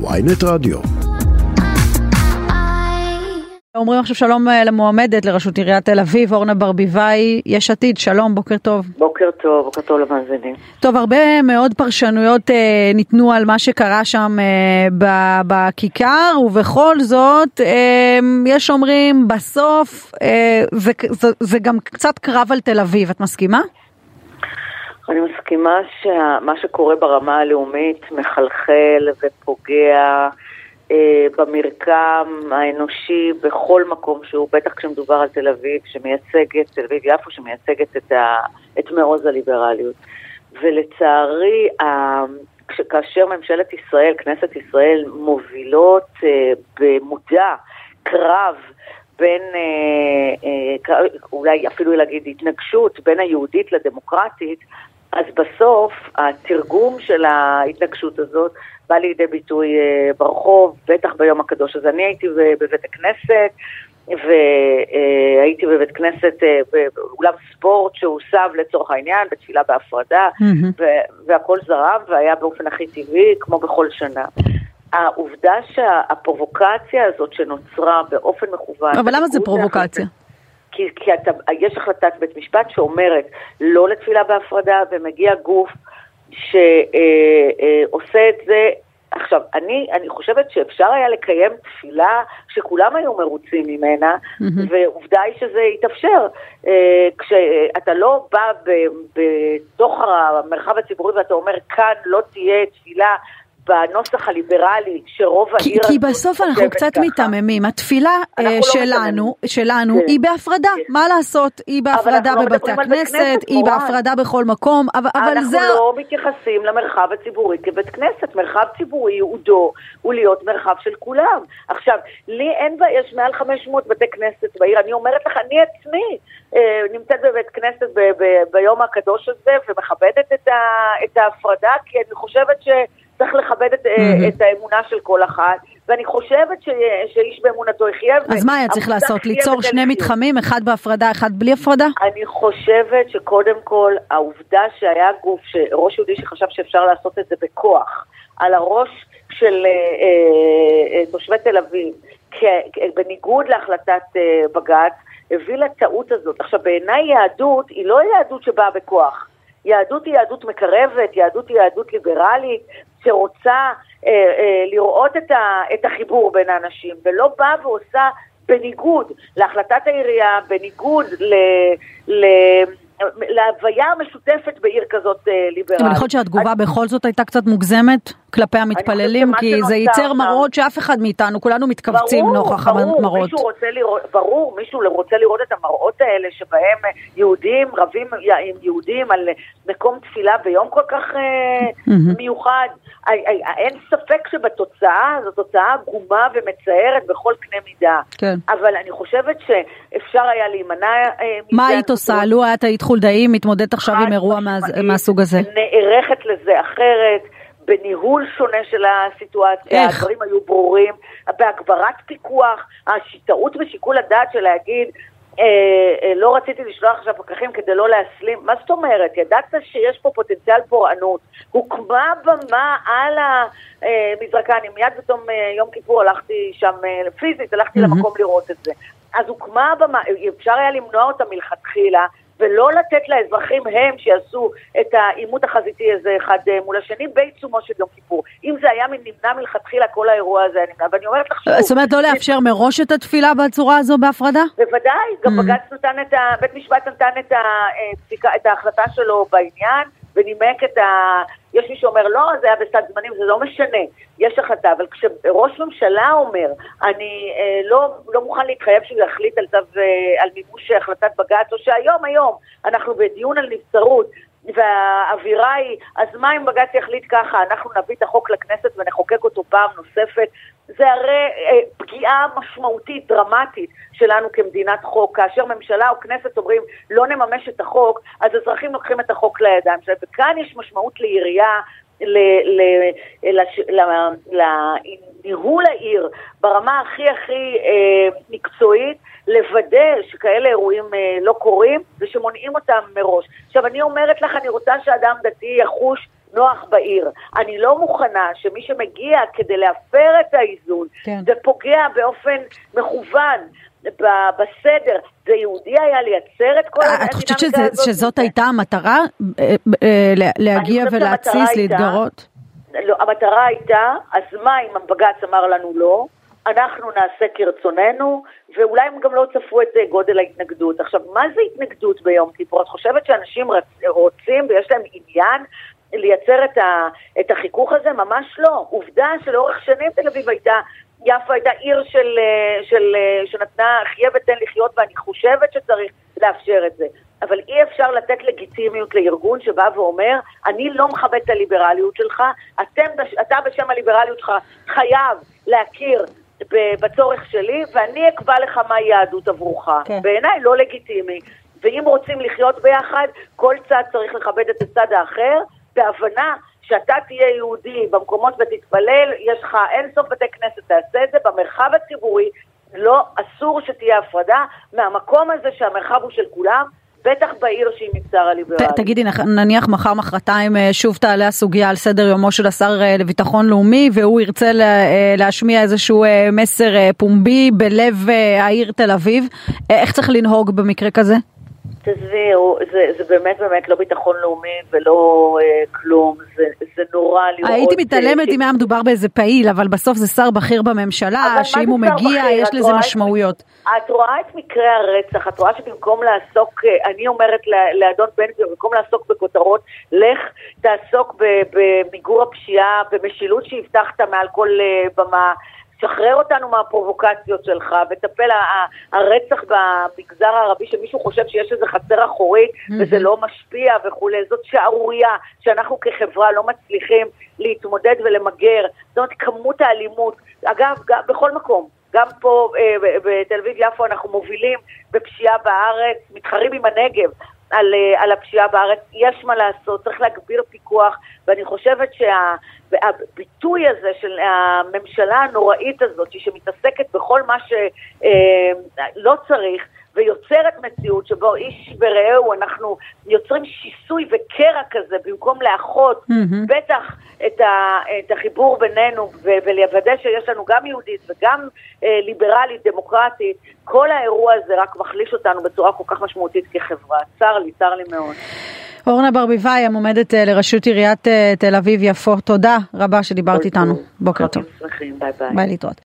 ויינט רדיו. אומרים עכשיו שלום אה, למועמדת לראשות עיריית תל אביב, אורנה ברביבאי, יש עתיד, שלום, בוקר טוב. בוקר טוב, בוקר טוב למאזינים. טוב, הרבה מאוד פרשנויות אה, ניתנו על מה שקרה שם אה, ב- בכיכר, ובכל זאת, אה, יש אומרים, בסוף אה, זה, זה, זה גם קצת קרב על תל אביב, את מסכימה? אני מסכימה שמה שקורה ברמה הלאומית מחלחל ופוגע אה, במרקם האנושי בכל מקום שהוא, בטח כשמדובר על תל אביב, שמייצגת, תל אביב-יפו, שמייצגת את, ה, את מעוז הליברליות. ולצערי, ה, כש, כאשר ממשלת ישראל, כנסת ישראל, מובילות אה, במודע קרב בין, אה, אה, אולי אפילו להגיד התנגשות בין היהודית לדמוקרטית, אז בסוף התרגום של ההתנגשות הזאת בא לידי ביטוי אה, ברחוב, בטח ביום הקדוש. אז אני הייתי בבית הכנסת, והייתי בבית כנסת, אה, באולם ספורט שהוסב לצורך העניין, בתפילה בהפרדה, mm-hmm. והכל זרם והיה באופן הכי טבעי, כמו בכל שנה. העובדה שהפרובוקציה הזאת שנוצרה באופן מכוון... אבל למה זה פרובוקציה? כי, כי אתה, יש החלטת בית משפט שאומרת לא לתפילה בהפרדה, ומגיע גוף שעושה אה, את זה. עכשיו, אני, אני חושבת שאפשר היה לקיים תפילה שכולם היו מרוצים ממנה, mm-hmm. ועובדה היא שזה התאפשר. אה, כשאתה לא בא בתוך המרחב הציבורי ואתה אומר, כאן לא תהיה תפילה בנוסח הליברלי שרוב כי, העיר... כי בסוף אנחנו קצת מיתממים. התפילה uh, שלנו, לא שלנו כן. היא בהפרדה, כן. מה לעשות? היא בהפרדה לא בבתי הכנסת, היא בהפרדה בכל מקום, אבל, אבל זה... אנחנו לא מתייחסים למרחב הציבורי כבית כנסת. מרחב ציבורי ייעודו הוא להיות מרחב של כולם. עכשיו, לי אין בעיה, יש מעל 500 בתי כנסת בעיר, אני אומרת לך, אני עצמי אה, נמצאת בבית כנסת ב- ב- ביום הקדוש הזה ומכבדת את, ה- את ההפרדה, כי אני חושבת ש... לכבד את, mm-hmm. את האמונה של כל אחת, ואני חושבת ש, שאיש באמונתו יחיה. אז מה היה צריך לעשות? ליצור שני מתחמים, אחד בהפרדה, אחד בלי הפרדה? אני חושבת שקודם כל, העובדה שהיה גוף, ראש יהודי שחשב שאפשר לעשות את זה בכוח, על הראש של אה, אה, אה תושבי תל אביב, כ, בניגוד להחלטת אה, בג"ץ, הביא לטעות הזאת. עכשיו, בעיניי יהדות היא לא יהדות שבאה בכוח. יהדות היא יהדות מקרבת, יהדות היא יהדות ליברלית, שרוצה אה, אה, לראות את, ה, את החיבור בין האנשים, ולא באה ועושה בניגוד להחלטת העירייה, בניגוד ל... ל להוויה המשותפת בעיר כזאת אה, ליברלית. יכול להיות שהתגובה בכל זאת הייתה קצת מוגזמת כלפי המתפללים, כי זה ייצר מראות שאף אחד מאיתנו, כולנו מתכווצים נוכח המראות. ברור, מישהו רוצה לראות את המראות האלה שבהם יהודים רבים עם יהודים על מקום תפילה ביום כל כך אה, מיוחד. אין ספק שבתוצאה, זו תוצאה עגומה ומצערת בכל קנה מידה. כן. אבל אני חושבת שאפשר היה להימנע אה, מזה. מה היית עושה? לו את היית חולדאי מתמודדת עכשיו עם אירוע מהסוג הזה? נערכת לזה אחרת. בניהול שונה של הסיטואציה, איך? הדברים היו ברורים, בהגברת פיקוח, השיטאות ושיקול הדעת של להגיד אה, אה, לא רציתי לשלוח עכשיו פקחים כדי לא להסלים, מה זאת אומרת? ידעת שיש פה פוטנציאל פורענות, הוקמה במה על המזרקה, אני מיד בתום אה, יום כיפור הלכתי שם אה, פיזית, הלכתי mm-hmm. למקום לראות את זה. אז הוקמה במה, אפשר היה למנוע אותה מלכתחילה, ולא לתת לאזרחים הם שיעשו את העימות החזיתי הזה אחד אה, מול השני בעיצומו של יום כיפור. אם זה היה נמנע מלכתחילה, כל האירוע הזה היה נמנע. ואני אומרת לך שוב... זאת אומרת, לא לאפשר מראש את התפילה בצורה הזו בהפרדה? בוודאי, גם mm. בג"ץ נתן את ה... בית משפט נתן את, ה... את ההחלטה שלו בעניין. ונימק את ה... יש מי שאומר, לא, זה היה בסד זמנים, זה לא משנה, יש החלטה, אבל כשראש ממשלה אומר, אני אה, לא, לא מוכן להתחייב שהוא יחליט על, צו, אה, על מימוש החלטת בג"ץ, או שהיום, היום, אנחנו בדיון על נבצרות, והאווירה היא, אז מה אם בג"ץ יחליט ככה, אנחנו נביא את החוק לכנסת ונחוקק אותו פעם נוספת? זה הרי אה, פגיעה משמעותית, דרמטית, שלנו כמדינת חוק. כאשר ממשלה או כנסת אומרים לא נממש את החוק, אז אזרחים לוקחים את החוק לידיים שלהם. וכאן יש משמעות לעירייה, לניהול העיר ברמה הכי הכי אה, מקצועית, לוודא שכאלה אירועים אה, לא קורים ושמונעים אותם מראש. עכשיו, אני אומרת לך, אני רוצה שאדם דתי יחוש נוח בעיר. אני לא מוכנה שמי שמגיע כדי להפר את האיזון, כן. זה פוגע באופן מכוון. בסדר, זה יהודי היה לייצר את כל אה, את חושבת? שזאת הייתה המטרה? אה, אה, לה- להגיע ולהתסיס, להתגרות? לא, המטרה הייתה, אז מה אם הבג"ץ אמר לנו לא? אנחנו נעשה כרצוננו, ואולי הם גם לא צפו את אה, גודל ההתנגדות. עכשיו, מה זה התנגדות ביום כיפור? את חושבת שאנשים רצ... רוצים ויש להם עניין לייצר את, ה... את החיכוך הזה? ממש לא. עובדה שלאורך שנים תל אביב הייתה, יפו הייתה עיר של, אה, של, אה, שנתנה חיה ותן לחיות, ואני חושבת שצריך לאפשר את זה. אבל אי אפשר לתת לגיטימיות לארגון שבא ואומר, אני לא מכבד את הליברליות שלך, אתם, אתה בשם הליברליות שלך חייב להכיר בצורך שלי, ואני אקבע לך מהי יהדות עבורך. כן. בעיניי לא לגיטימי. ואם רוצים לחיות ביחד, כל צד צריך לכבד את הצד האחר, בהבנה שאתה תהיה יהודי במקומות ותתפלל, יש לך אין סוף בתי כנסת, תעשה את זה במרחב הציבורי, לא, אסור שתהיה הפרדה מהמקום הזה שהמרחב הוא של כולם, בטח בעיר שהיא מבצר הליברלי. תגידי, נניח מחר מחרתיים אה, שוב תעלה הסוגיה על סדר יומו של השר אה, לביטחון לאומי והוא ירצה אה, להשמיע איזשהו מסר פומבי בלב העיר תל אביב, איך צריך לנהוג במקרה כזה? תעזבי, זה, זה באמת באמת לא ביטחון לאומי ולא אה, כלום, זה, זה נורא לראות... הייתי אה, מתעלמת אם היה מדובר באיזה פעיל, אבל בסוף זה שר בכיר בממשלה, שאם הוא מגיע בכיר? יש לזה רואה את- משמעויות. את רואה את מקרי הרצח, את רואה שבמקום לעסוק, אה, אני אומרת לאדון בן גביר, במקום לעסוק בכותרות, לך תעסוק במיגור הפשיעה, במשילות שהבטחת מעל כל אה, במה. שחרר אותנו מהפרובוקציות שלך, וטפל הרצח במגזר הערבי, שמישהו חושב שיש איזה חצר אחורית וזה לא משפיע וכולי, זאת שערורייה שאנחנו כחברה לא מצליחים להתמודד ולמגר. זאת אומרת, כמות האלימות, אגב, בכל מקום, גם פה אה, בתל אביב-יפו אנחנו מובילים בפשיעה בארץ, מתחרים עם הנגב. על, אה, על הפשיעה בארץ, יש מה לעשות, צריך להגביר פיקוח, ואני חושבת שהביטוי הזה של הממשלה הנוראית הזאת, שמתעסקת בכל מה שלא צריך, ויוצרת מציאות שבו איש ברעהו אנחנו יוצרים שיסוי וקרע כזה במקום לאחות מהמם. בטח את, ה, את החיבור בינינו ולוודא שיש לנו גם יהודית וגם אה, ליברלית, דמוקרטית, כל האירוע הזה רק מחליש אותנו בצורה כל כך משמעותית כחברה. צר לי, צר לי מאוד. אורנה ברביבאי, המועמדת אה, לראשות עיריית אה, תל אביב-יפו, תודה רבה שדיברת איתנו. בוקר טוב. ביי ביי. ביי להתראות.